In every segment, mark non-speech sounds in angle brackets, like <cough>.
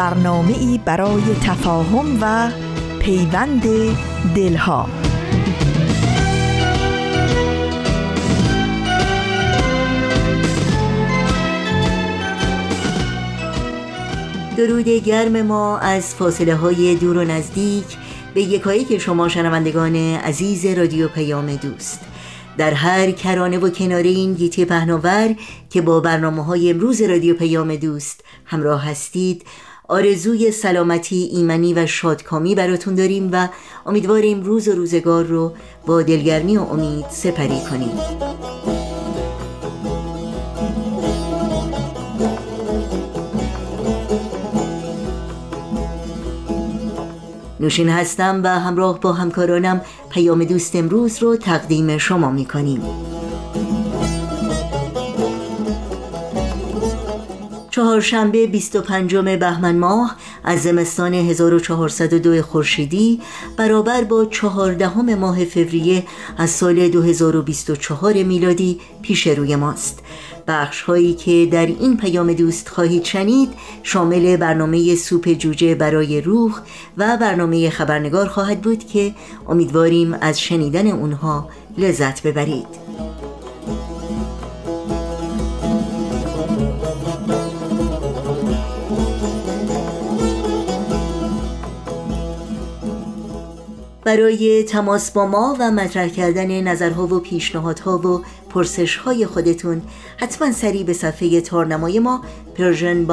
برنامه ای برای تفاهم و پیوند دلها. درود گرم ما از فاصله های دور و نزدیک به یکایی که شما شنوندگان عزیز رادیو پیام دوست. در هر کرانه و کناره این گیتی پهناور که با برنامه های امروز رادیو پیام دوست همراه هستید آرزوی سلامتی ایمنی و شادکامی براتون داریم و امیدواریم روز و روزگار رو با دلگرمی و امید سپری کنیم. نوشین هستم و همراه با همکارانم پیام دوست امروز رو تقدیم شما می کنیم چهارشنبه 25 بهمن ماه از زمستان 1402 خورشیدی برابر با چهاردهم ماه فوریه از سال 2024 میلادی پیش روی ماست. بخش هایی که در این پیام دوست خواهید شنید شامل برنامه سوپ جوجه برای روح و برنامه خبرنگار خواهد بود که امیدواریم از شنیدن اونها لذت ببرید. برای تماس با ما و مطرح کردن نظرها و پیشنهادها و پرسشهای خودتون حتما سریع به صفحه تارنمای ما پرژن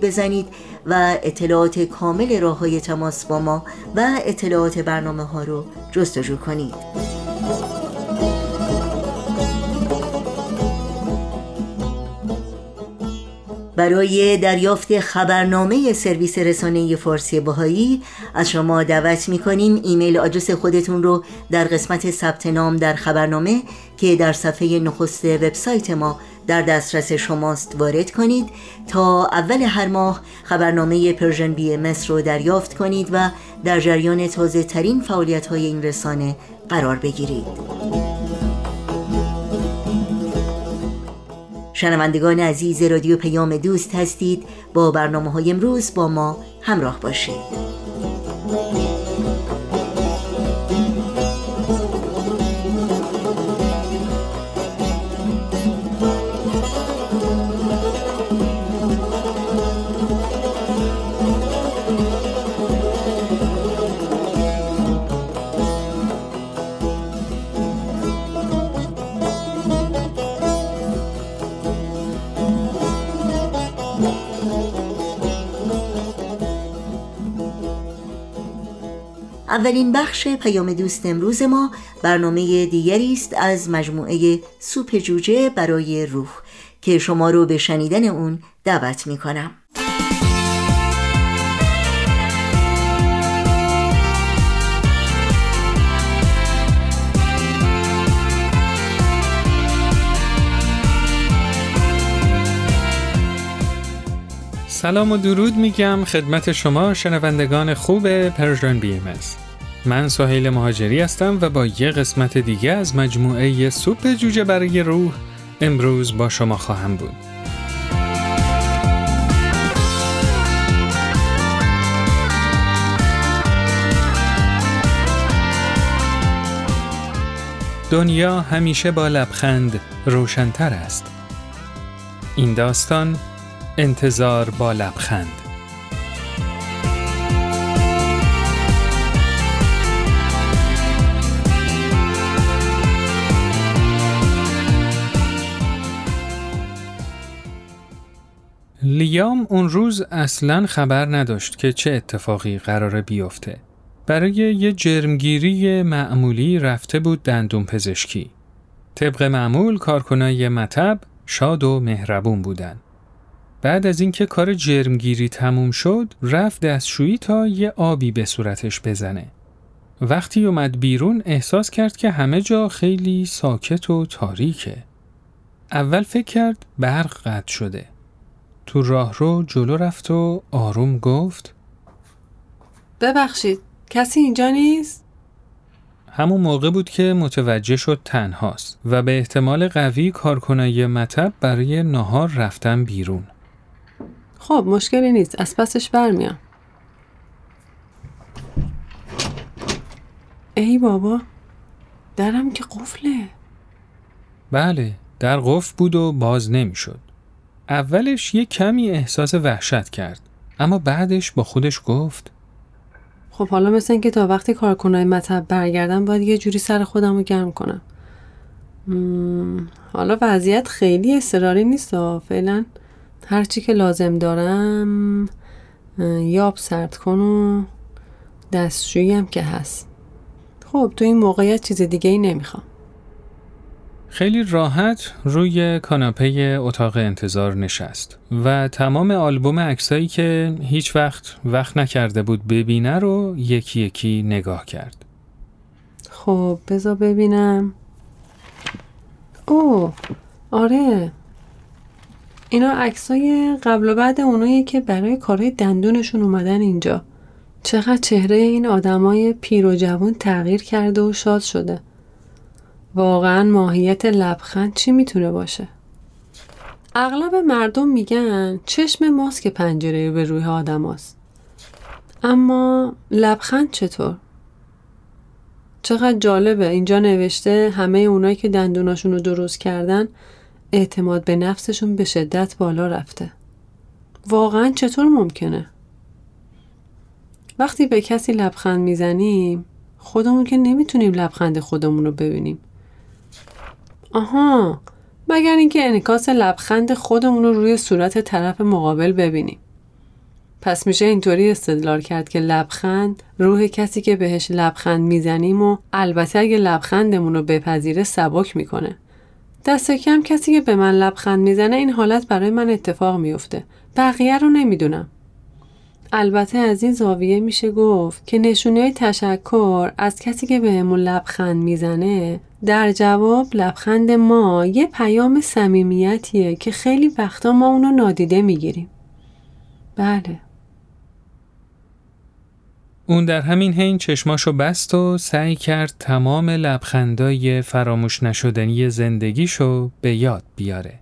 بزنید و اطلاعات کامل راه های تماس با ما و اطلاعات برنامه ها رو جستجو کنید. برای دریافت خبرنامه سرویس رسانه فارسی باهایی از شما دعوت می کنیم ایمیل آدرس خودتون رو در قسمت ثبت نام در خبرنامه که در صفحه نخست وبسایت ما در دسترس شماست وارد کنید تا اول هر ماه خبرنامه Persian BMS رو دریافت کنید و در جریان تازه ترین فعالیت های این رسانه قرار بگیرید. شنوندگان عزیز رادیو پیام دوست هستید. با برنامه های امروز با ما همراه باشید. اولین بخش پیام دوست امروز ما برنامه دیگری است از مجموعه سوپ جوجه برای روح که شما رو به شنیدن اون دعوت می کنم سلام و درود میگم خدمت شما شنوندگان خوب Persian BMS من سهیل مهاجری هستم و با یه قسمت دیگه از مجموعه سوپ جوجه برای روح امروز با شما خواهم بود. دنیا همیشه با لبخند روشنتر است. این داستان انتظار با لبخند لیام اون روز اصلا خبر نداشت که چه اتفاقی قراره بیفته. برای یه جرمگیری معمولی رفته بود دندون پزشکی. طبق معمول کارکنای مطب شاد و مهربون بودن. بعد از اینکه کار جرمگیری تموم شد رفت دستشویی تا یه آبی به صورتش بزنه. وقتی اومد بیرون احساس کرد که همه جا خیلی ساکت و تاریکه. اول فکر کرد برق قطع شده. تو راه رو جلو رفت و آروم گفت ببخشید کسی اینجا نیست؟ همون موقع بود که متوجه شد تنهاست و به احتمال قوی کارکنای مطب برای نهار رفتن بیرون. خب مشکلی نیست از پسش برمیام ای بابا درم که قفله بله در قفل بود و باز نمی‌شد. اولش یه کمی احساس وحشت کرد اما بعدش با خودش گفت خب حالا مثل اینکه تا وقتی کارکنای مطب برگردم باید یه جوری سر خودم رو گرم کنم. حالا وضعیت خیلی اضطراری نیست و فعلا هرچی که لازم دارم آب سرد کن و دستشویی هم که هست. خب تو این موقعیت چیز دیگه ای نمی‌خوام. خیلی راحت روی کاناپه اتاق انتظار نشست و تمام آلبوم عکسایی که هیچ وقت وقت نکرده بود ببینه رو یکی یکی نگاه کرد. خب بذار ببینم. او آره. اینا عکسای قبل و بعد اونایی که برای کارهای دندونشون اومدن اینجا. چقدر چهره این آدمای پیر و جوان تغییر کرده و شاد شده. واقعا ماهیت لبخند چی می‌تونه باشه اغلب مردم میگن چشم ماست که پنجره به روی آدم هست. اما لبخند چطور؟ چقدر جالبه اینجا نوشته همه اونایی که دندوناشون رو درست کردن اعتماد به نفسشون به شدت بالا رفته واقعا چطور ممکنه؟ وقتی به کسی لبخند می‌زنیم خودمون که نمی‌تونیم لبخند خودمون رو ببینیم آها. مگر اینکه انعکاس لبخند خودمون رو روی صورت طرف مقابل ببینیم. پس میشه اینطوری استدلال کرد که لبخند روح کسی که بهش لبخند می‌زنیم و البته اگه لبخندمون رو بپذیره سبک می‌کنه. دست کم کسی که به من لبخند می‌زنه این حالت برای من اتفاق میفته بقیه رو نمی‌دونم. البته از این زاویه میشه گفت که نشونه تشکر از کسی که بهمون لبخند می‌زنه در جواب لبخند ما یه پیام صمیمیتیه که خیلی وقتا ما اونو نادیده می‌گیریم بله اون در همین حین چشماشو بست و سعی کرد تمام لبخندای فراموش نشدنی زندگیشو به یاد بیاره.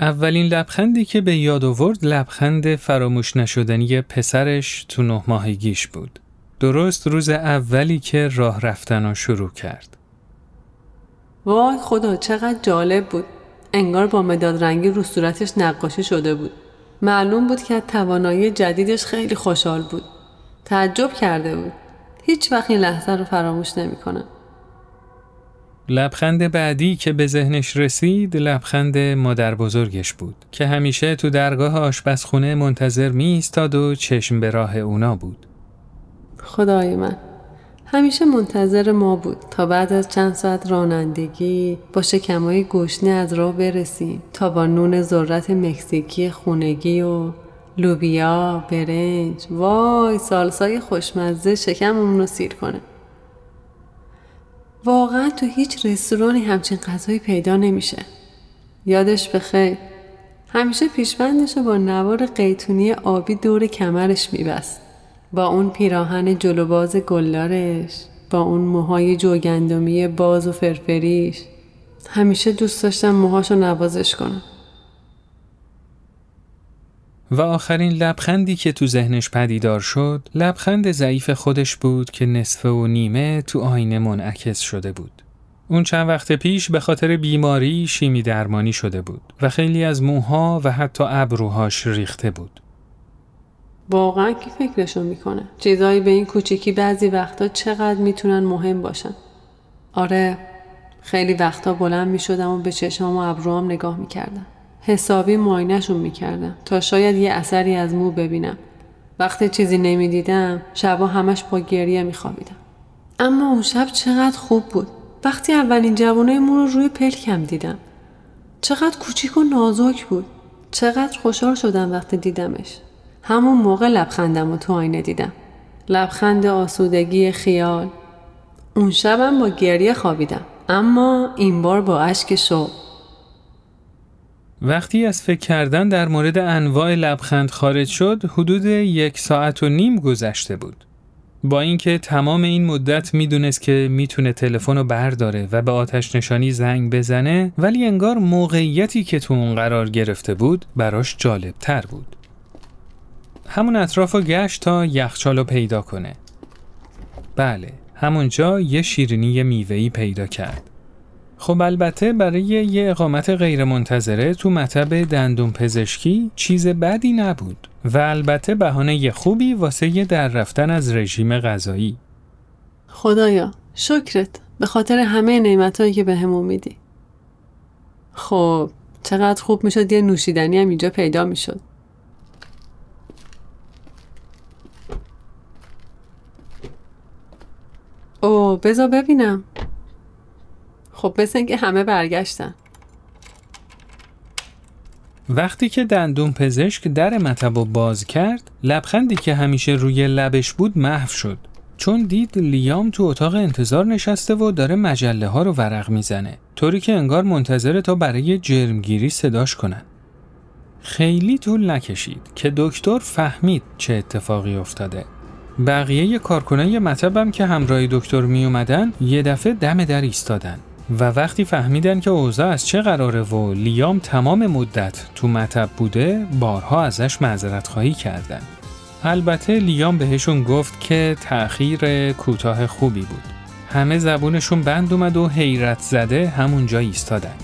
اولین لبخندی که به یاد آورد لبخند فراموش نشدنی پسرش تو نه ماهگیش بود. درست روز اولی که راه رفتن رو شروع کرد. وای خدا چقدر جالب بود انگار با مداد رنگی رو صورتش نقاشی شده بود معلوم بود که توانایی جدیدش خیلی خوشحال بود تعجب کرده بود هیچ وقت این لحظه رو فراموش نمی‌کنه. لبخند بعدی که به ذهنش رسید لبخند مادر بزرگش بود که همیشه تو درگاه آشپزخونه منتظر می ایستاد و چشم به راه اونا بود. خدای من همیشه منتظر ما بود تا بعد از چند ساعت رانندگی با شکمای گشنه از راه برسیم تا با نون ذرت مکزیکی خونگی و لوبیا، برنج، وای سالسای خوشمزه شکممون رو سیر کنه. واقعا تو هیچ رستورانی همچین غذایی پیدا نمیشه. یادش بخیر. همیشه پیشبندش با نوار قیتونی آبی دور کمرش میبست. با اون پیراهن جلوباز گلدارش با اون موهای جوگندمی باز و فرفریش همیشه دوست داشتم موهاشو نوازش کنم و آخرین لبخندی که تو ذهنش پدیدار شد لبخند ضعیف خودش بود که نصفه و نیمه تو آینه منعکس شده بود. اون چند وقت پیش به خاطر بیماری شیمی درمانی شده بود و خیلی از موها و حتی ابروهاش ریخته بود. واقعا کی فکرشو می‌کنه چیزایی به این کوچیکی بعضی وقتا چقدر می‌تونن مهم باشن آره خیلی وقتا بلند می‌شدم و به چشمام و ابروام نگاه می‌کردم حسابی معاینهشون می‌کردم تا شاید یه اثری از مو ببینم. وقتی چیزی نمی‌دیدم شبا همش با گریه میخوابیدم. اما اون شب چقدر خوب بود. وقتی اولین جوانه مو رو روی پلکم دیدم. چقدر کوچیک و نازک بود. چقدر خوشحال شدم وقتی دیدمش. همون موقع لبخندم و تو آینه دیدم. لبخند آسودگی خیال. اون شبم با گریه خوابیدم. اما این بار با اشک شوق. وقتی از فکر کردن در مورد انواع لبخند خارج شد حدود یک ساعت و نیم گذشته بود. با اینکه تمام این مدت می‌دونست که می‌تونه تلفن رو برداره و به آتش نشانی زنگ بزنه ولی انگار موقعیتی که تو اون قرار گرفته بود براش جالب تر بود. همون اطراف رو گشت تا یخچال رو پیدا کنه. بله همونجا یه شیرینی میوهی پیدا کرد. خب البته برای یه اقامت غیرمنتظره تو مطب دندون پزشکی چیز بدی نبود و البته بهانه خوبی واسه در رفتن از رژیم غذایی. خدایا شکرت به خاطر همه نعمتهایی که بهمون به میدی. خب چقدر خوب می‌شد یه نوشیدنی هم اینجا پیدا می‌شد. او بذار ببینم خب مثل که همه برگشتن. وقتی که دندون پزشک در مطب باز کرد لبخندی که همیشه روی لبش بود محو شد. چون دید لیام تو اتاق انتظار نشسته و داره مجله ها رو ورق می‌زنه. طوری که انگار منتظره تا برای جرمگیری صداش کنن. خیلی طول نکشید که دکتر فهمید چه اتفاقی افتاده. بقیه کارکنای مطبم که همراه دکتر می اومدن یه دفعه دم در ایستادن. و وقتی فهمیدن که اوضاع از چه قراره و لیام تمام مدت تو مطب بوده بارها ازش معذرت خواهی کردن. البته لیام بهشون گفت که تأخیر کوتاه خوبی بود. همه زبونشون بند اومد و حیرت زده همونجا ایستادن.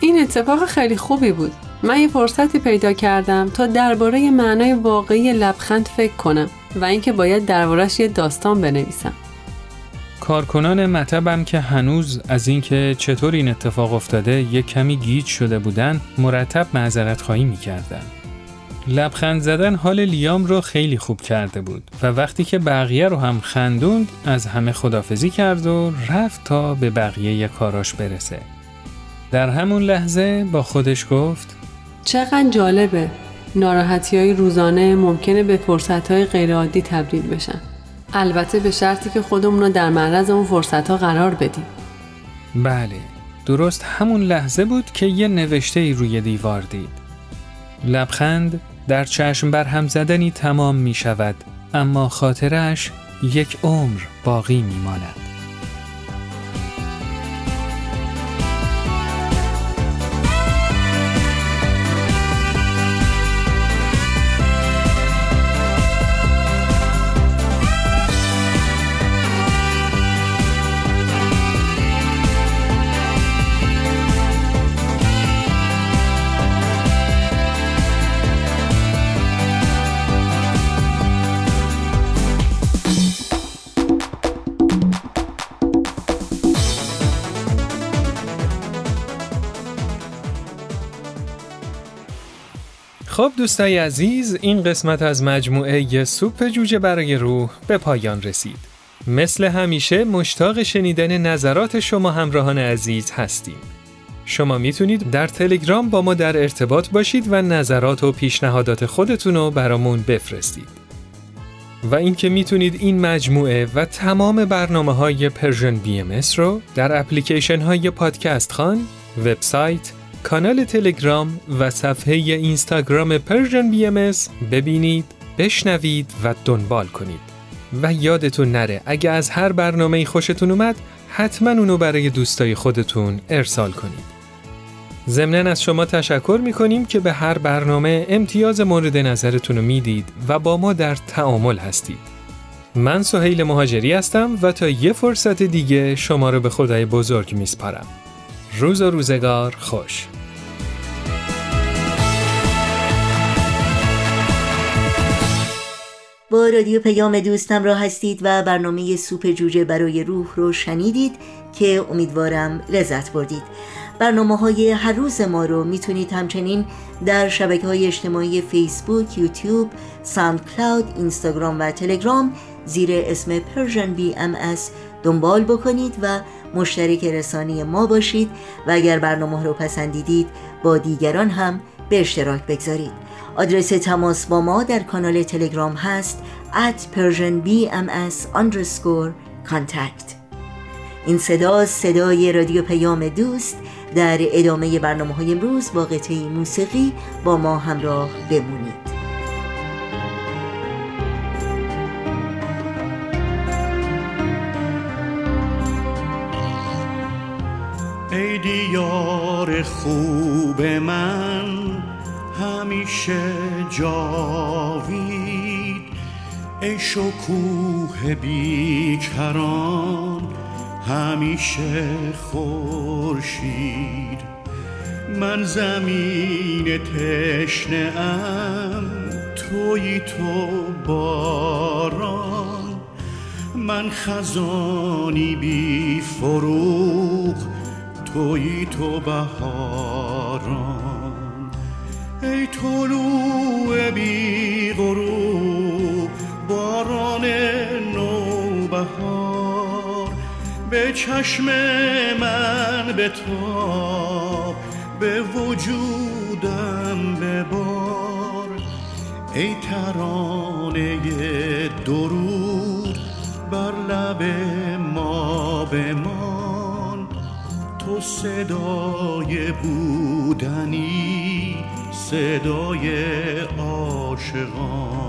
این اتفاق خیلی خوبی بود. من یه فرصتی پیدا کردم تا درباره معنای واقعی لبخند فکر کنم و اینکه باید دربارش یه داستان بنویسم. کارکنان مطبم که هنوز از اینکه چطور این اتفاق افتاده یک کمی گیج شده بودن مرتب معذرت خواهی می‌کردن. لبخند زدن حال لیام رو خیلی خوب کرده بود و وقتی که بقیه رو هم خندوند از همه خدافزی کرد و رفت تا به بقیه کاراش برسه. در همون لحظه با خودش گفت چقدر جالبه ناراحتی های روزانه ممکنه به فرصت های غیرعادی تبدیل بشن. البته به شرطی که خودمون رو در معرض اون فرصت ها قرار بدیم بله درست همون لحظه بود که یه نوشته ای روی دیوار دید لبخند در چشم بر هم زدنی تمام می شود اما خاطرش یک عمر باقی می ماند. خب دوستای عزیز این قسمت از مجموعه سوپ جوجه برای روح به پایان رسید. مثل همیشه مشتاق شنیدن نظرات شما همراهان عزیز هستیم. شما می‌تونید در تلگرام با ما در ارتباط باشید و نظرات و پیشنهادات خودتون رو برامون بفرستید. و اینکه می‌تونید این مجموعه و تمام برنامه های Persian BMS رو در اپلیکیشن های پادکست خوان، وبسایت، کانال تلگرام و صفحه اینستاگرام Persian BMS ببینید، بشنوید و دنبال کنید. و یادتون نره اگه از هر برنامه خوشتون اومد حتما اونو برای دوستای خودتون ارسال کنید. ضمنا از شما تشکر می‌کنیم که به هر برنامه امتیاز مورد نظرتون رو می‌دید و با ما در تعامل هستید. من سهیل مهاجری هستم و تا یه فرصت دیگه شما رو به خدای بزرگ میسپارم. روز و روزگار خوش. با رادیو پیام دوستم را هستید و برنامه سوپ جوجه برای روح رو شنیدید که امیدوارم لذت بردید. برنامه های هر روز ما رو می‌تونید همچنین در شبکه های اجتماعی فیسبوک، یوتیوب، ساند کلاود، اینستاگرام و تلگرام زیر اسم بی ام دنبال بکنید و مشترک رسانی ما باشید و اگر برنامه رو پسندیدید با دیگران هم به اشتراک بگذارید. آدرس تماس با ما در کانال تلگرام هست at contact. این صدا صدای رادیو پیام دوست در ادامه برنامه های امروز با قطعه موسیقی با ما همراه بمونید. دیار خوب من همیشه جاوید. ای شکوه بیکران همیشه خورشید. من زمین تشنه ام توی تو باران. من خزانی بی فروغ توی تو بهاران. ای طلوع بی غروب باران نوبهار. به چشم من به تا به وجودم ببار. ای ترانه درود بر لب ما بمان صدای بودنی صدای عاشقان.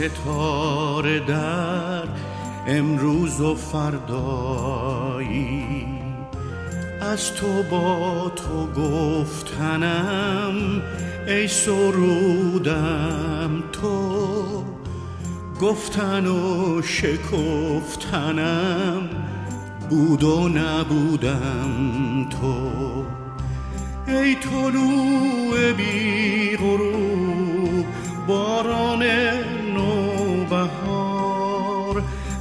ستاره در امروز و فردایی. از تو با تو گفتنم ای سرودم تو گفتن و شکفتنم بود و نبودم تو. ای طلوع بی غروب باران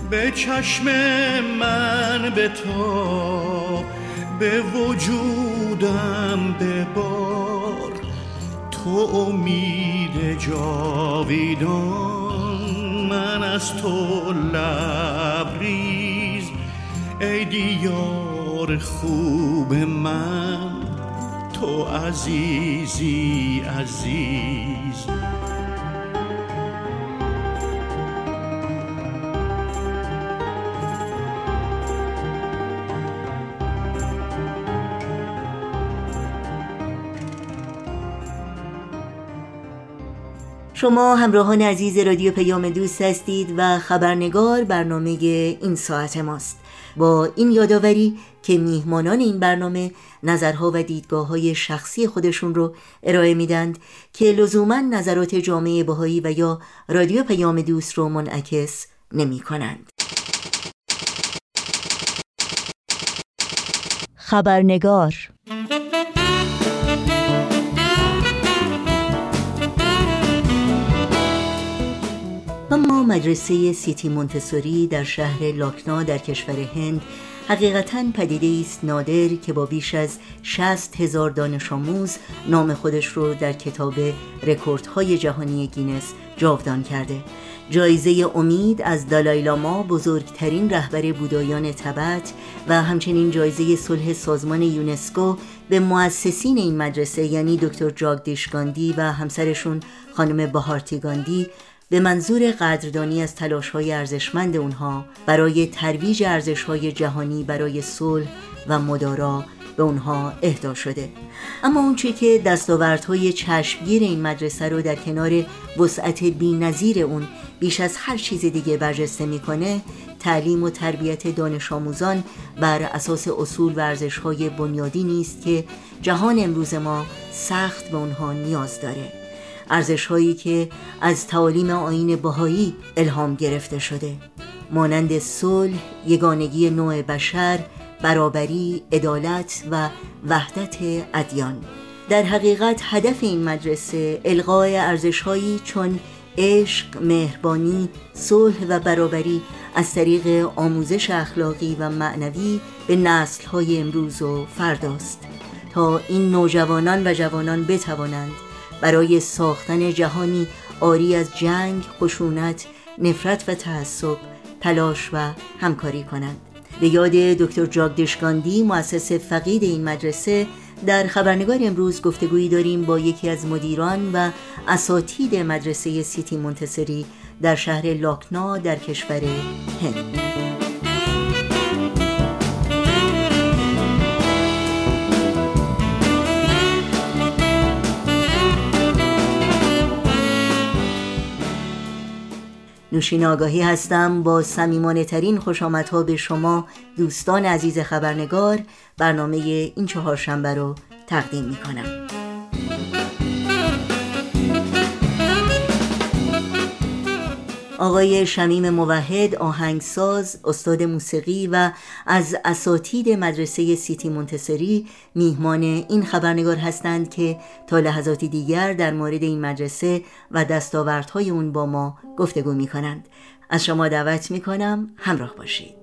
به چشم من به تا به وجودم ببار. تو امید جاویدان من از تو لبریز. ای دیار خوب من تو عزیزی عزیز. شما همراهان عزیز رادیو پیام دوست هستید و خبرنگار برنامه این ساعت ماست با این یادآوری که میهمانان این برنامه نظرها و دیدگاه های شخصی خودشون رو ارائه میدند که لزوما نظرات جامعه بهایی و یا رادیو پیام دوست رو منعکس نمی کنند. خبرنگار مدرسه City Montessori در شهر لکنهو در کشور هند حقیقتا پدیده ایست نادر که با بیش از 60 هزار دانش آموز نام خودش رو در کتاب رکوردهای جهانی گینس جاودان کرده. جایزه امید از دالایلاما بزرگترین رهبر بودایان تبت و همچنین جایزه صلح سازمان یونسکو به مؤسسین این مدرسه یعنی دکتر جاگدیش گاندی و همسرشون خانم بهارتی گاندی به منظور قدردانی از های ارزشمند اونها برای ترویج های جهانی برای صلح و مدارا به اونها اهدا شده. اما اونچه که دستاوردهای چشمگیر این مدرسه رو در کنار وسعت نظیر اون بیش از هر چیز دیگه برجسته می‌کنه تعلیم و تربیت دانش آموزان بر اساس اصول و ارزش‌های بنیادی نیست که جهان امروز ما سخت به اونها نیاز داره. ارزش هایی که از تعالیم آین بهایی الهام گرفته شده. مانند صلح، یگانگی نوع بشر، برابری، عدالت و وحدت ادیان. در حقیقت هدف این مدرسه القای ارزشهایی چون عشق، مهربانی، صلح و برابری از طریق آموزش اخلاقی و معنوی به نسلهای امروز و فرداست. تا این نوجوانان و جوانان بتوانند برای ساختن جهانی آری از جنگ، خشونت، نفرت و تعصب تلاش و همکاری کنند. به یاد دکتر جاگدش گاندی مؤسس فقید این مدرسه در خبرنگار امروز گفتگویی داریم با یکی از مدیران و اساتید مدرسه سیتی منتصری در شهر لاکنا در کشور هند. نوشین آگاهی هستم با سمیمانه ترین خوش آمدها به شما دوستان عزیز خبرنگار برنامه این چهارشنبه رو تقدیم می کنم. آقای شمیم موحد آهنگساز استاد موسیقی و از اساتید مدرسه سیتی منتصری میهمان این خبرنگار هستند که تا لحظاتی دیگر در مورد این مدرسه و دستاوردهای اون با ما گفتگو می کنند از شما دعوت می کنم همراه باشید.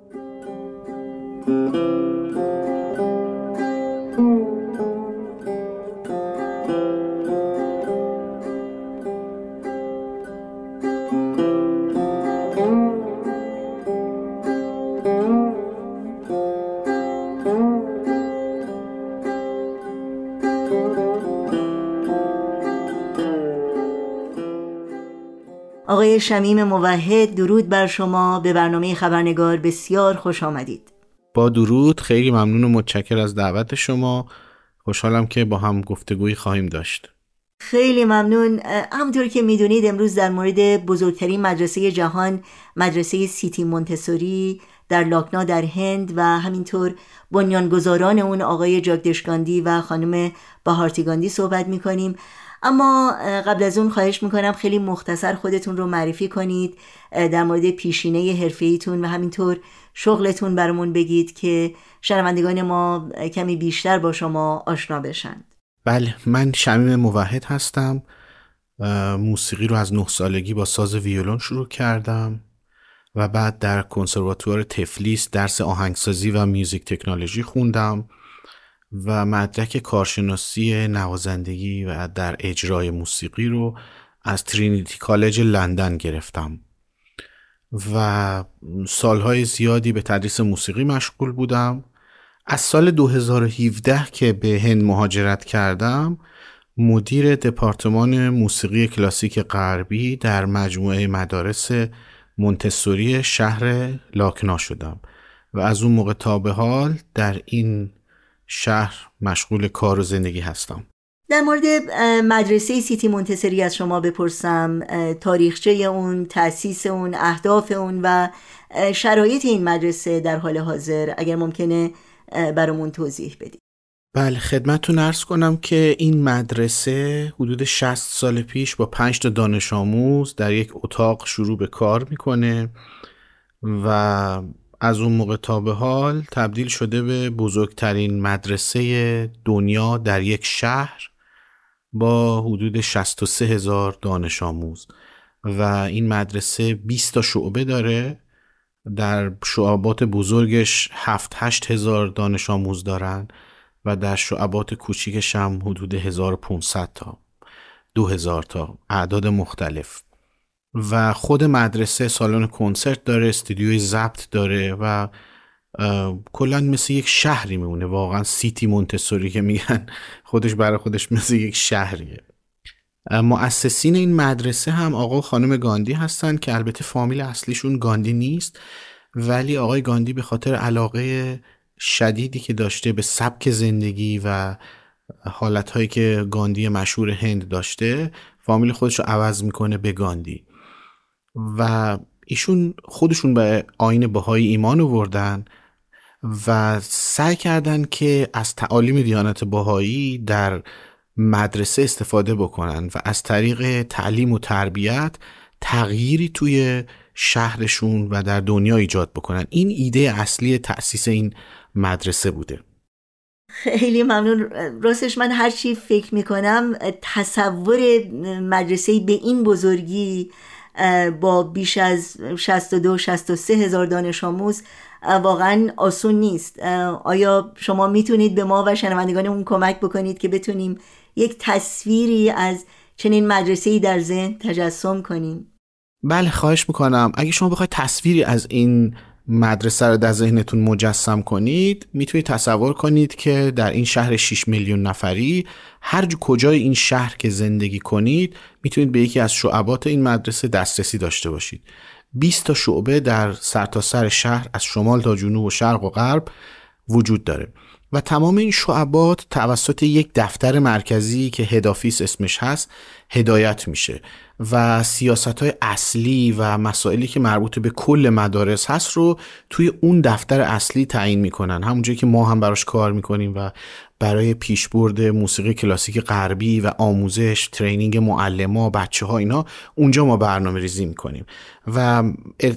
آقای شمیم موحد درود بر شما. به برنامه خبرنگار بسیار خوش آمدید. با درود خیلی ممنون و متشکر از دعوت شما. خوشحالم که با هم گفتگویی خواهیم داشت. خیلی ممنون. همونطور که می‌دونید امروز در مورد بزرگترین مدرسه جهان مدرسه سیتی مونتسوری در لاکنا در هند و همینطور بنیانگذاران اون آقای جاگدشگاندی و خانم بهارتیگاندی صحبت می‌کنیم. اما قبل از اون خواهش می‌کنم خیلی مختصر خودتون رو معرفی کنید در مورد پیشینه حرفیتون و همینطور شغلتون برامون بگید که شنوندگان ما کمی بیشتر با شما آشنا بشن. بله من شمیم موحد هستم. موسیقی رو از نه سالگی با ساز ویولون شروع کردم و بعد در کنسرواتوار تفلیس درس آهنگسازی و میوزیک تکنولوژی خوندم. و مدرک کارشناسی نوازندگی و در اجرای موسیقی رو از ترینیتی کالج لندن گرفتم. و سالهای زیادی به تدریس موسیقی مشغول بودم. از سال 2017 که به هند مهاجرت کردم مدیر دپارتمان موسیقی کلاسیک غربی در مجموعه مدارس منتسوری شهر لاکنا شدم. و از اون موقع تا به حال در این شهر مشغول کار و زندگی هستم. در مورد مدرسه سیتی منتصری از شما بپرسم. تاریخچه اون تأسیس اون اهداف اون و شرایط این مدرسه در حال حاضر اگر ممکنه برامون توضیح بدید. بله خدمتتون ارز کنم که این مدرسه حدود 60 سال پیش با 5 تا دانش آموز در یک اتاق شروع به کار می‌کنه و از اون موقع تا به حال تبدیل شده به بزرگترین مدرسه دنیا در یک شهر با حدود 63 هزار دانش آموز. و این مدرسه 20 تا شعبه داره. در شعبات بزرگش 7 8 هزار دانش آموز دارن و در شعبات کوچیکش هم حدود 1500 تا 2000 تا اعداد مختلف. و خود مدرسه سالن کنسرت داره استودیوی ضبط داره و کلا مثل یک شهری میمونه. واقعا سیتی مونتسوری که میگن خودش برای خودش مثل یک شهریه. مؤسسین این مدرسه هم آقا خانم گاندی هستن که البته فامیل اصلیشون گاندی نیست ولی آقای گاندی به خاطر علاقه شدیدی که داشته به سبک زندگی و حالتهایی که گاندی مشهور هند داشته فامیل خودش رو عوض می‌کنه به گاندی. و ایشون خودشون به آین بهایی ایمان آوردن و سعی کردن که از تعالیم دیانت بهایی در مدرسه استفاده بکنن و از طریق تعلیم و تربیت تغییری توی شهرشون و در دنیا ایجاد بکنن. این ایده اصلی تأسیس این مدرسه بوده. خیلی ممنون. راستش من هر چی فکر می‌کنم تصور مدرسه به این بزرگی با بیش از 62 63 هزار دانش آموز واقعا آسون نیست. آیا شما می‌تونید به ما و شنوندگانمون کمک بکنید که بتونیم یک تصویری از چنین مدرسه در ذهن تجسم کنیم؟ بله خواهش می‌کنم. اگه شما بخواید تصویری از این مدرسه رو در ذهنتون مجسم کنید. می‌تونید تصور کنید که در این شهر 6 میلیون نفری هر کجای این شهر که زندگی کنید می‌تونید به یکی از شعبات این مدرسه دسترسی داشته باشید. 20 تا شعبه در سرتاسر سر شهر از شمال تا جنوب و شرق و غرب وجود داره. و تمام این شعبات توسط یک دفتر مرکزی که هدافیس اسمش هست هدایت میشه و سیاست های اصلی و مسائلی که مربوط به کل مدارس هست رو توی اون دفتر اصلی تعیین می‌کنن. همونجایی که ما هم براش کار می‌کنیم و برای پیشبرد موسیقی کلاسیک غربی و آموزش ترینینگ معلما بچه ها اینا اونجا ما برنامه ریزی می‌کنیم. و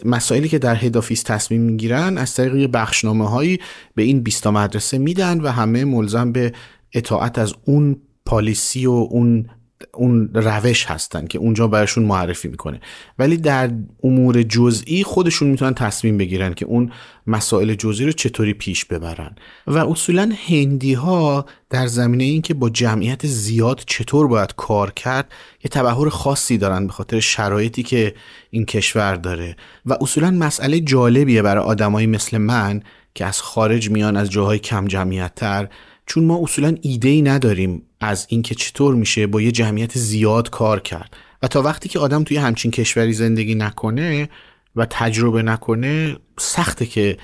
مسائلی که در هدافیس تصمیم می‌گیرن از طریق بخشنامه هایی به این بیستا مدرسه میدن و همه ملزم به اطاعت از اون پالیسی و اون اون روش هستن که اونجا براشون معرفی می‌کنه. ولی در امور جزئی خودشون می‌تونن تصمیم بگیرن که اون مسائل جزئی رو چطوری پیش ببرن. و اصولا هندی ها در زمینه این که با جمعیت زیاد چطور باید کار کرد یه تبهر خاصی دارن به خاطر شرایطی که این کشور داره. و اصولا مسئله جالبیه برای آدمایی مثل من که از خارج میان از جاهای کم جمعیت تر چون ما اصولا ایده ای نداریم از اینکه چطور میشه با یه جمعیت زیاد کار کرد. و تا وقتی که آدم توی همچین کشوری زندگی نکنه و تجربه نکنه سخته که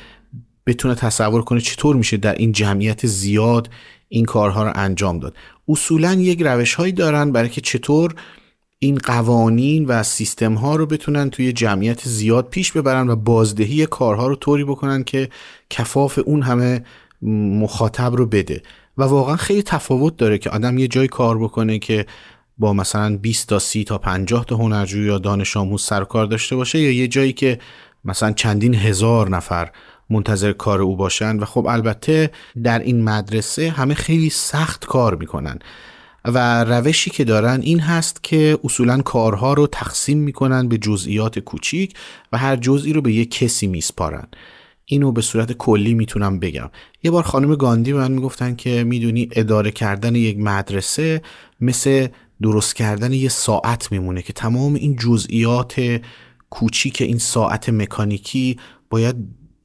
بتونه تصور کنه چطور میشه در این جمعیت زیاد این کارها رو انجام داد. اصولا یک روش هایی دارن برای که چطور این قوانین و سیستم ها رو بتونن توی جمعیت زیاد پیش ببرن و بازدهی کارها رو طوری بکنن که کفاف اون همه مخاطب رو بده. و واقعا خیلی تفاوت داره که آدم یه جای کار بکنه که با مثلا 20 تا 30 تا 50 تا هنرجو یا دانش آموز سر کار داشته باشه یا یه جایی که مثلا چندین هزار نفر منتظر کار او باشن. و خب البته در این مدرسه همه خیلی سخت کار می‌کنن. و روشی که دارن این هست که اصولا کارها رو تقسیم می‌کنن به جزئیات کوچیک و هر جزئی رو به یک کسی میسپارن. اینو به صورت کلی می‌تونم بگم. یه بار خانم گاندی به من می‌گفتن که می‌دونی اداره کردن یک مدرسه مثل درست کردن یه ساعت میمونه که تمام این جزئیات کوچیک این ساعت مکانیکی باید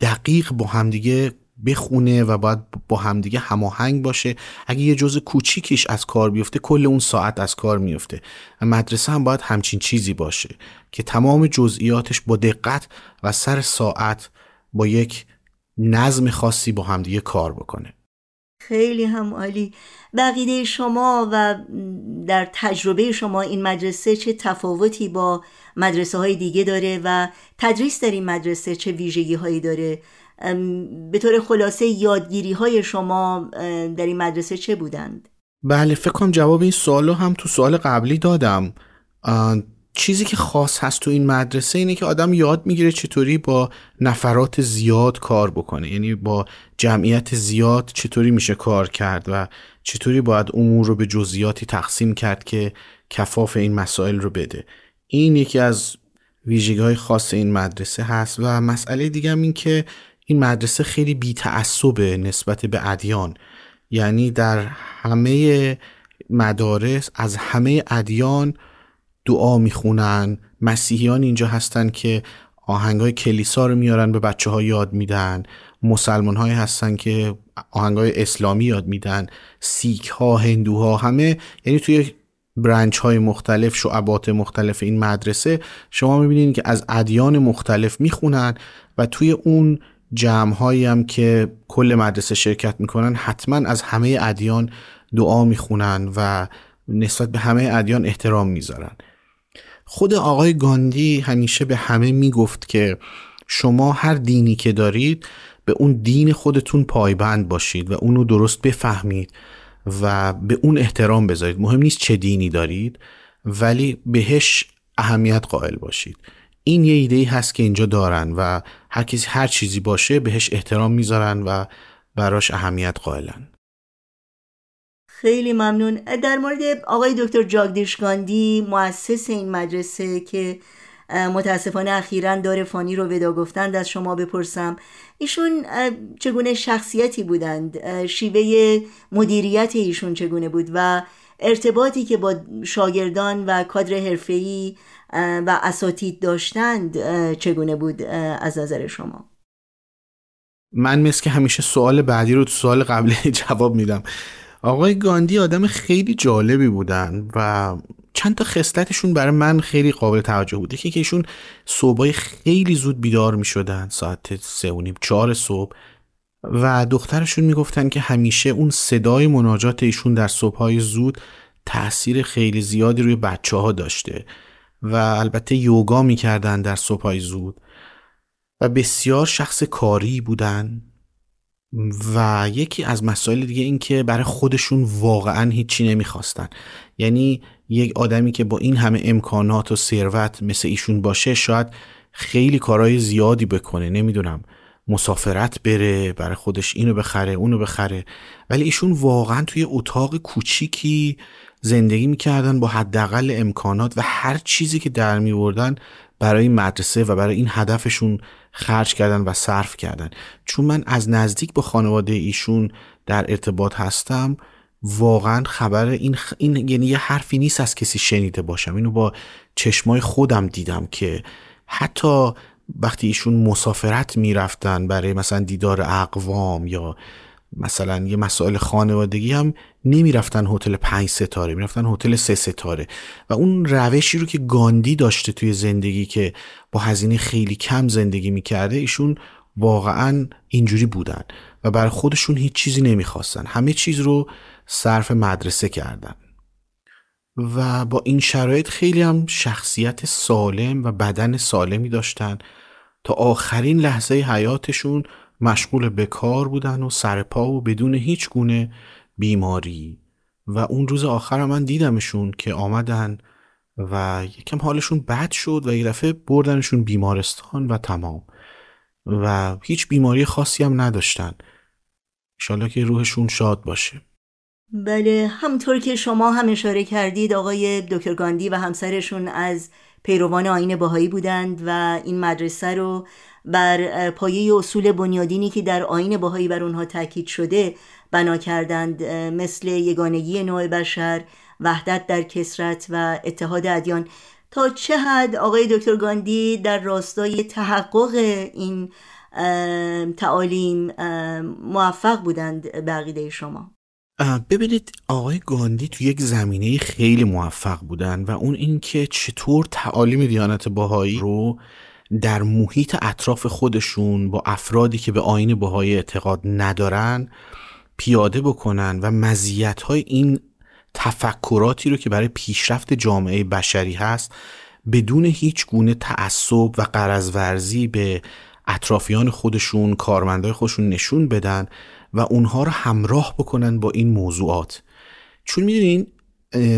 دقیق با همدیگه بخونه و باید با همدیگه هماهنگ باشه. اگه یه جزء کوچیکیش از کار بیفته کل اون ساعت از کار میفته مدرسه هم باید همچین چیزی باشه که تمام جزئیاتش با دقت و سر ساعت با یک نظم خاصی با همدیگه کار بکنه. خیلی هم عالی. بقیده شما و در تجربه شما این مدرسه چه تفاوتی با مدرسه های دیگه داره و تدریس در این مدرسه چه ویژگی هایی داره به طور خلاصه یادگیری های شما در این مدرسه چه بودند؟ بله فکر کنم جواب این سوال هم تو سوال قبلی دادم. چیزی که خاص هست تو این مدرسه اینه که آدم یاد می‌گیره چطوری با نفرات زیاد کار بکنه. یعنی با جمعیت زیاد چطوری میشه کار کرد و چطوری باید امور رو به جزئیاتی تقسیم کرد که کفاف این مسائل رو بده. این یکی از ویژگی های خاص این مدرسه هست و مسئله دیگه این که این مدرسه خیلی بی نسبت به ادیان. یعنی در همه مدارس از همه ادیان دعا می‌خونن مسیحیان اینجا هستن که آهنگ های کلیسا رو میارن به بچه ها یاد میدن مسلمان های هستن که آهنگ های اسلامی یاد میدن سیک ها هندوها همه یعنی توی برنچ های مختلف شعبات مختلف این مدرسه شما می‌بینید که از ادیان مختلف می‌خونن و توی اون جمع هم که کل مدرسه شرکت می‌کنن حتما از همه ادیان دعا می‌خونن و نسبت به همه ادیان احترام می‌ذارن. خود آقای گاندی همیشه به همه می‌گفت که شما هر دینی که دارید به اون دین خودتون پایبند باشید و اونو درست بفهمید و به اون احترام بذارید. مهم نیست چه دینی دارید ولی بهش اهمیت قائل باشید. این یه ایده هست که اینجا دارن و هر کسی هر چیزی باشه بهش احترام می‌ذارن و براش اهمیت قائلن. خیلی ممنون. در مورد آقای دکتر جاگدیش گاندی مؤسس این مدرسه که متاسفانه اخیرا دار فانی رو ودا گفتند از شما بپرسم. ایشون چگونه شخصیتی بودند؟ شیوه مدیریت ایشون چگونه بود و ارتباطی که با شاگردان و کادر حرفه‌ای و اساتید داشتند چگونه بود از نظر شما؟ من مثل که همیشه سوال بعدی رو تو سوال قبلی <laughs> جواب میدم. آقای گاندی آدم خیلی جالبی بودن و چند تا خصلتشون برای من خیلی قابل توجه بوده که ایشون صبحای خیلی زود بیدار می شدن ساعت سه و نیم چهار صبح. و دخترشون می‌گفتن که همیشه اون صدای مناجات ایشون در صبحهای زود تاثیر خیلی زیادی روی بچه ها داشته و البته یوگا می‌کردن در صبحهای زود. و بسیار شخص کاری بودن. و یکی از مسائل دیگه این که برای خودشون واقعا هیچی نمی‌خواستن. یعنی یک آدمی که با این همه امکانات و ثروت مثل ایشون باشه شاید خیلی کارهای زیادی بکنه. نمی‌دونم مسافرت بره برای خودش اینو بخره اونو بخره. ولی ایشون واقعا توی اتاق کوچیکی زندگی می‌کردن با حداقل امکانات و هر چیزی که در میوردن برای مدرسه و برای این هدفشون خرج کردن و صرف کردن. چون من از نزدیک با خانواده ایشون در ارتباط هستم واقعا خبر این, خ... این یعنی یه حرفی نیست از کسی شنیده باشم. اینو با چشمای خودم دیدم که حتی وقتی ایشون مسافرت می‌رفتن برای مثلا دیدار اقوام یا مثلا یه مسائل خانوادگی هم نمی‌رفتن هتل پنج ستاره می‌رفتن هتل سه ستاره. و اون روشی رو که گاندی داشته توی زندگی که با هزینه خیلی کم زندگی می‌کرده ایشون واقعا اینجوری بودن و برای خودشون هیچ چیزی نمی‌خواستن. همه چیز رو صرف مدرسه کردن. و با این شرایط خیلی هم شخصیت سالم و بدن سالمی داشتن. تا آخرین لحظه حیاتشون مشغول به کار بودن و سرپا و بدون هیچ گونه بیماری. و اون روز آخر من دیدمشون که آمدن و یکم حالشون بد شد و یه دفعه بردنشون بیمارستان و تمام. و هیچ بیماری خاصی هم نداشتن. انشالله که روحشون شاد باشه. بله همطور که شما هم اشاره کردید آقای دکتر گاندی و همسرشون از پیروان آین باهایی بودند و این مدرسه رو بر پایه اصول بنیادینی که در آین باهایی بر اونها تاکید شده بنا کردند مثل یگانگی نوع بشر وحدت در کسرت و اتحاد ادیان. تا چه حد آقای دکتر گاندی در راستای تحقق این تعالیم موفق بودند بقیده شما؟ ببینید آقای گاندی تو یک زمینه خیلی موفق بودن و اون اینکه چطور تعالیم دیانت باهایی رو در محیط اطراف خودشون با افرادی که به آین باهایی اعتقاد ندارن پیاده بکنن و مزیت های این تفکراتی رو که برای پیشرفت جامعه بشری هست بدون هیچ گونه تعصب و قرضورزی به اطرافیان خودشون کارمندای خودشون نشون بدن و اونها رو همراه بکنن با این موضوعات. چون می‌دونین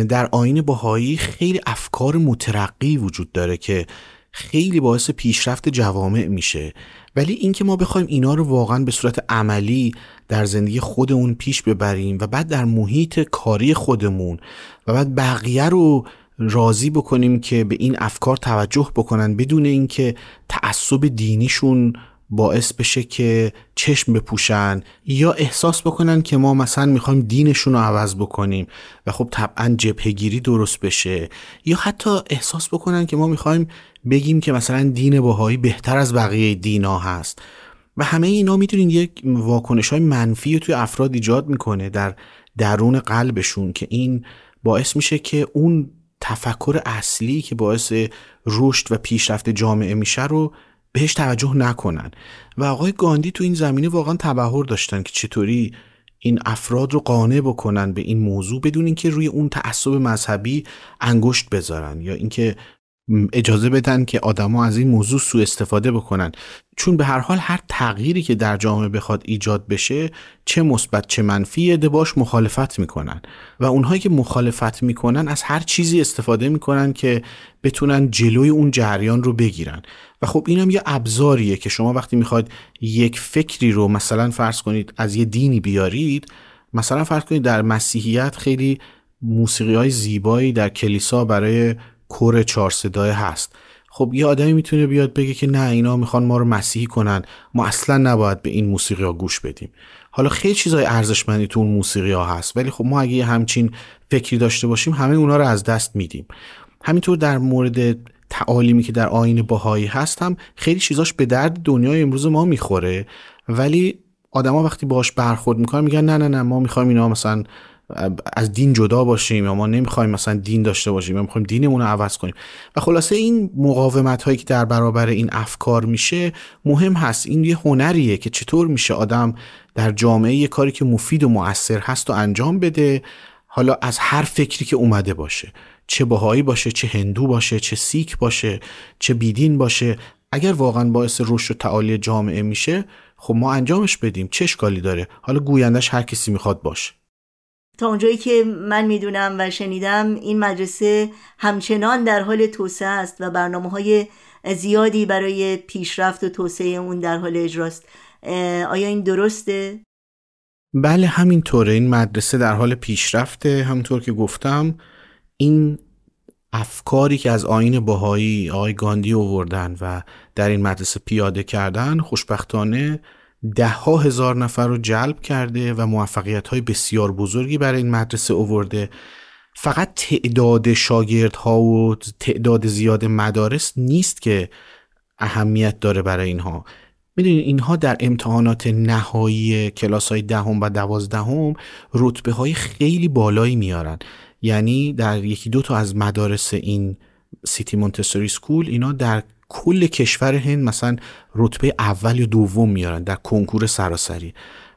در آین باهایی خیلی افکار مترقی وجود داره که خیلی باعث پیشرفت جوامع میشه. ولی اینکه ما بخوایم اینا رو واقعا به صورت عملی در زندگی خودمون پیش ببریم و بعد در محیط کاری خودمون و بعد بقیه رو راضی بکنیم که به این افکار توجه بکنن بدون اینکه تعصب دینیشون باعث بشه که چشم بپوشن یا احساس بکنن که ما مثلا می‌خوایم دینشون رو عوض بکنیم و خب طبعا جبهگیری درست بشه یا حتی احساس بکنن که ما می‌خوایم بگیم که مثلا دین باهایی بهتر از بقیه دینا هست. و همه اینا می‌تونین یک واکنش های منفی رو توی افراد ایجاد می‌کنه در درون قلبشون که این باعث میشه که اون تفکر اصلی که باعث رشد و پیشرفت جامعه میشه رو بهش توجه نکنن. و آقای گاندی تو این زمینه واقعا تبهر داشتن که چطوری این افراد رو قانع بکنن به این موضوع بدون اینکه روی اون تعصب مذهبی انگشت بذارن یا اینکه اجازه بدن که آدما از این موضوع سوء استفاده بکنن. چون به هر حال هر تغییری که در جامعه بخواد ایجاد بشه چه مثبت چه منفی ده باش مخالفت می‌کنن. و اونهایی که مخالفت می‌کنن از هر چیزی استفاده می‌کنن که بتونن جلوی اون جریان رو بگیرن. و خب اینم یه ابزاریه که شما وقتی می‌خواد یک فکری رو مثلا فرض کنید از یه دینی بیارید مثلا فرض کنید در مسیحیت خیلی موسیقی های زیبایی در کلیسا برای کور چهار صدای هست. خب یه آدمی می‌تونه بیاد بگه که نه اینا می‌خوان ما رو مسیحی کنن. ما اصلا نباید به این موسیقی ها گوش بدیم. حالا خیلی چیزای ارزشمندی تو اون موسیقی ها هست ولی خب ما اگه همچین فکری داشته باشیم همه اونا رو از دست میدیم. همینطور در مورد تعالیمی که در آین باهایی هست هم خیلی چیزاش به درد دنیای امروز ما می‌خوره. ولی آدما وقتی باش برخورد می‌کنن میگن نه نه نه ما می‌خوایم اینا مثلا از دین جدا باشیم یا ما نمی‌خوایم مثلا دین داشته باشیم یا می‌خوایم دینمون رو عوض کنیم. و خلاصه این مقاومت هایی که در برابر این افکار میشه مهم هست. این یه هنریه که چطور میشه آدم در جامعه یه کاری که مفید و مؤثر هست و انجام بده حالا از هر فکری که اومده باشه. چه بهایی باشه چه هندو باشه چه سیک باشه چه بیدین باشه. اگر واقعا باعث رشد و تعالی جامعه میشه خب ما انجامش بدیم. چه اشکالی داره؟ حالا گویندش هر کسی می‌خواد باشه. اونجایی که من می‌دونم و شنیدم این مدرسه همچنان در حال توسعه است و برنامه های زیادی برای پیشرفت و توسعه اون در حال اجراست آیا این درسته؟ بله همینطوره. این مدرسه در حال پیشرفته. همونطور که گفتم این افکاری که از آین باهایی آقای گاندی آوردن و در این مدرسه پیاده کردن خوشبختانه ده ها هزار نفر رو جلب کرده و موفقیت های بسیار بزرگی برای این مدرسه اوورده فقط تعداد شاگردها و تعداد زیاد مدارس نیست که اهمیت داره برای اینها. می‌دونید اینها در امتحانات نهایی کلاس های دهم و دوازدهم رتبه های خیلی بالایی میارن. یعنی در یکی دو تا از مدارس این سیتی مونتسوری سکول اینا در کل کشور هند مثلا رتبه اول یا دوم میارن در کنکور سراسری.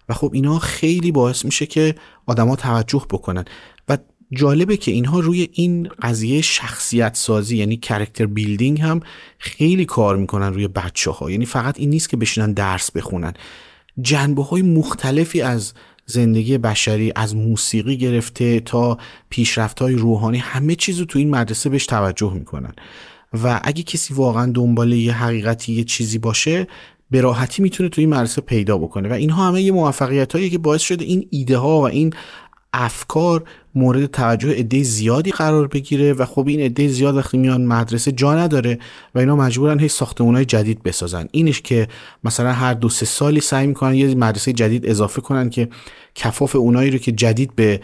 و خب اینا خیلی باعث میشه که آدما توجه بکنن. و جالبه که اینها روی این قضیه شخصیت سازی یعنی کرکتر بیلدینگ هم خیلی کار می‌کنن روی بچه ها یعنی فقط این نیست که بشینن درس بخونن. جنبه های مختلفی از زندگی بشری از موسیقی گرفته تا پیشرفت های روحانی همه چیز رو تو این مدرسه بهش توجه می‌کنن. و اگه کسی واقعا دنبال یه حقیقتی یه چیزی باشه به راحتی می‌تونه تو این مدرسه پیدا بکنه. و اینها همه یه موفقیت هایی که باعث شده این ایده ها و این افکار مورد توجه عده زیادی قرار بگیره. و خب این عده زیاد وقتی میان مدرسه جا نداره و اینا مجبورن هی های جدید بسازن. اینش که مثلا هر دو سه سالی سعی می‌کنن یه مدرسه جدید اضافه کنن که کفاف اونایی رو که جدید به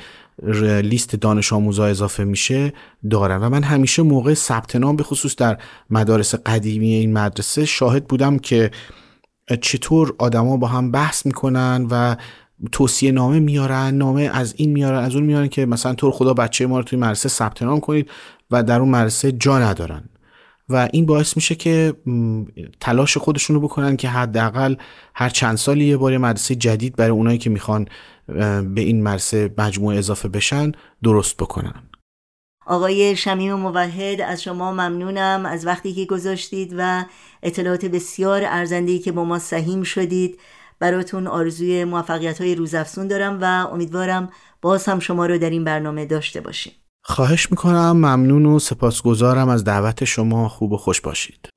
لیست دانش آموزا اضافه میشه دارن و من همیشه موقع ثبت نام به خصوص در مدارس قدیمی این مدرسه شاهد بودم که چطور آدما با هم بحث می‌کنن و توصیه نامه میارن نامه از این میارن از اون میارن که مثلا طور خدا بچه ما رو توی مدرسه ثبت نام کنید و در اون مدرسه جا ندارن. و این باعث میشه که تلاش خودشون رو بکنن که حداقل هر چند سالی یه بار مدرسه جدید برای اونایی که می‌خوان به این مدرسه مجموعه اضافه بشن درست بکنن. آقای شمیم موحد از شما ممنونم از وقتی که گذاشتید و اطلاعات بسیار ارزندهی که با ما سهیم شدید. براتون آرزوی موفقیت های روزافزون دارم و امیدوارم باز هم شما رو در این برنامه داشته باشیم. خواهش می‌کنم ممنون و سپاسگزارم از دعوت شما. خوب و خوش باشید.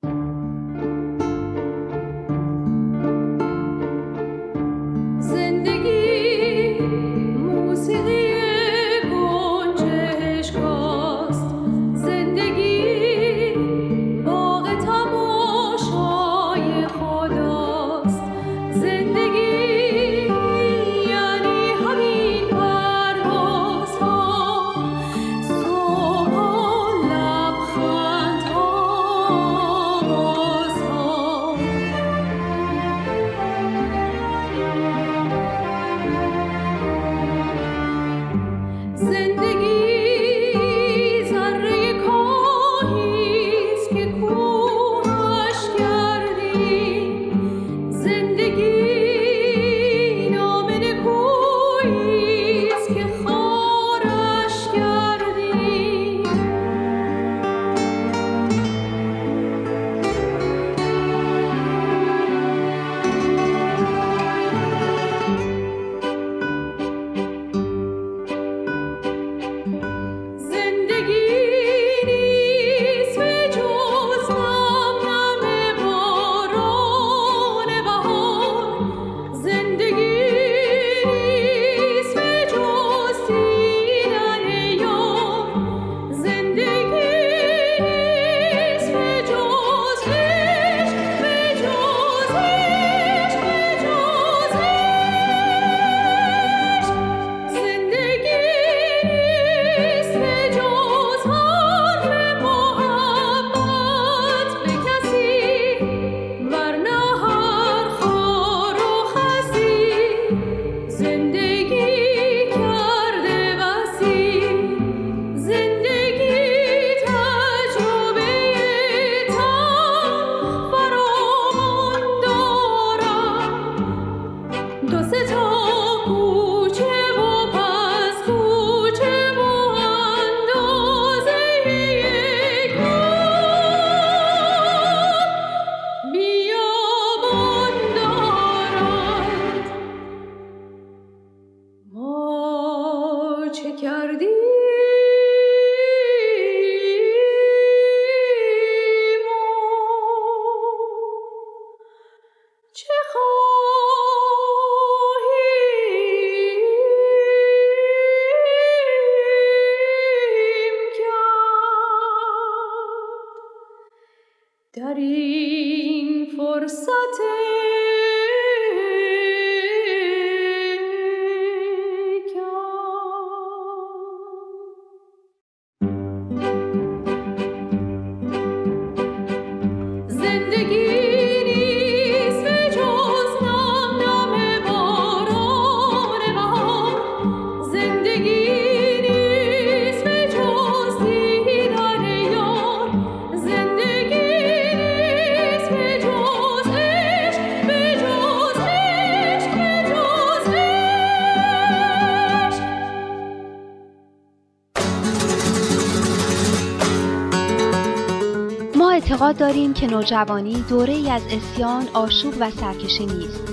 اعتقاد داریم که نوجوانی دوره ای از اسیان، آشوب و سرکشی نیست.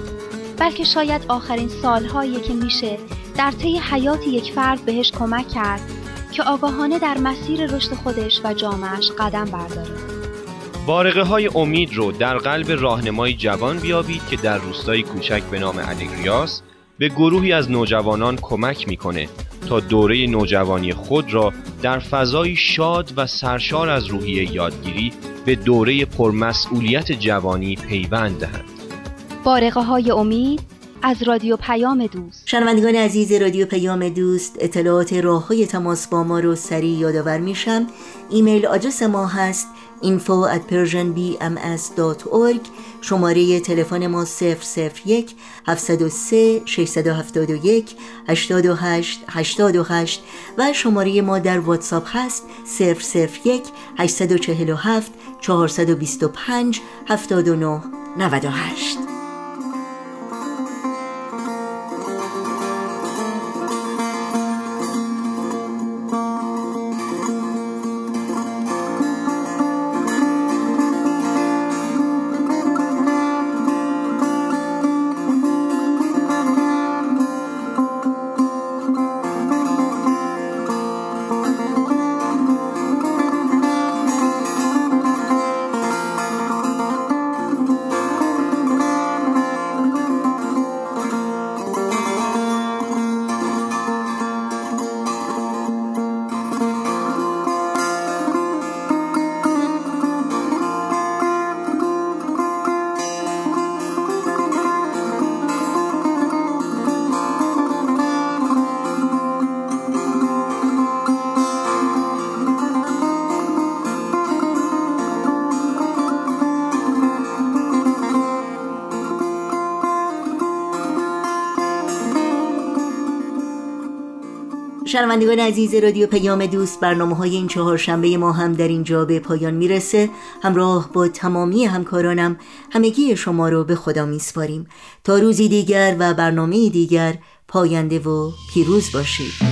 بلکه شاید آخرین سالهایی که میشه در طی حیات یک فرد بهش کمک کرد که آگاهانه در مسیر رشد خودش و جامعش قدم برداره. بارقه های امید رو در قلب راهنمای جوان بیابید که در روستای کوچک به نام الگریاس به گروهی از نوجوانان کمک می‌کنه تا دوره نوجوانی خود را در فضای شاد و سرشار از روحیه یادگیری به دوره پرمسئولیت جوانی پیوند دهند. بارقه های امید از رادیو پیام دوست شنوندگان عزیز رادیو پیام دوست اطلاعات راه های تماس با ما رو سریع یادآور میشم ایمیل آدرس ما هست info at persianbms.org شماره تلفن ما 001 703 671 828 828 و شماره ما در واتساپ هست 001 847 425 79 98 شنوندگان عزیز رادیو پیام دوست برنامه های این چهار شنبه ما هم در اینجا به پایان می‌رسه. همراه با تمامی همکارانم همگی شما رو به خدا میسپاریم. تا روزی دیگر و برنامه دیگر پاینده و پیروز باشید.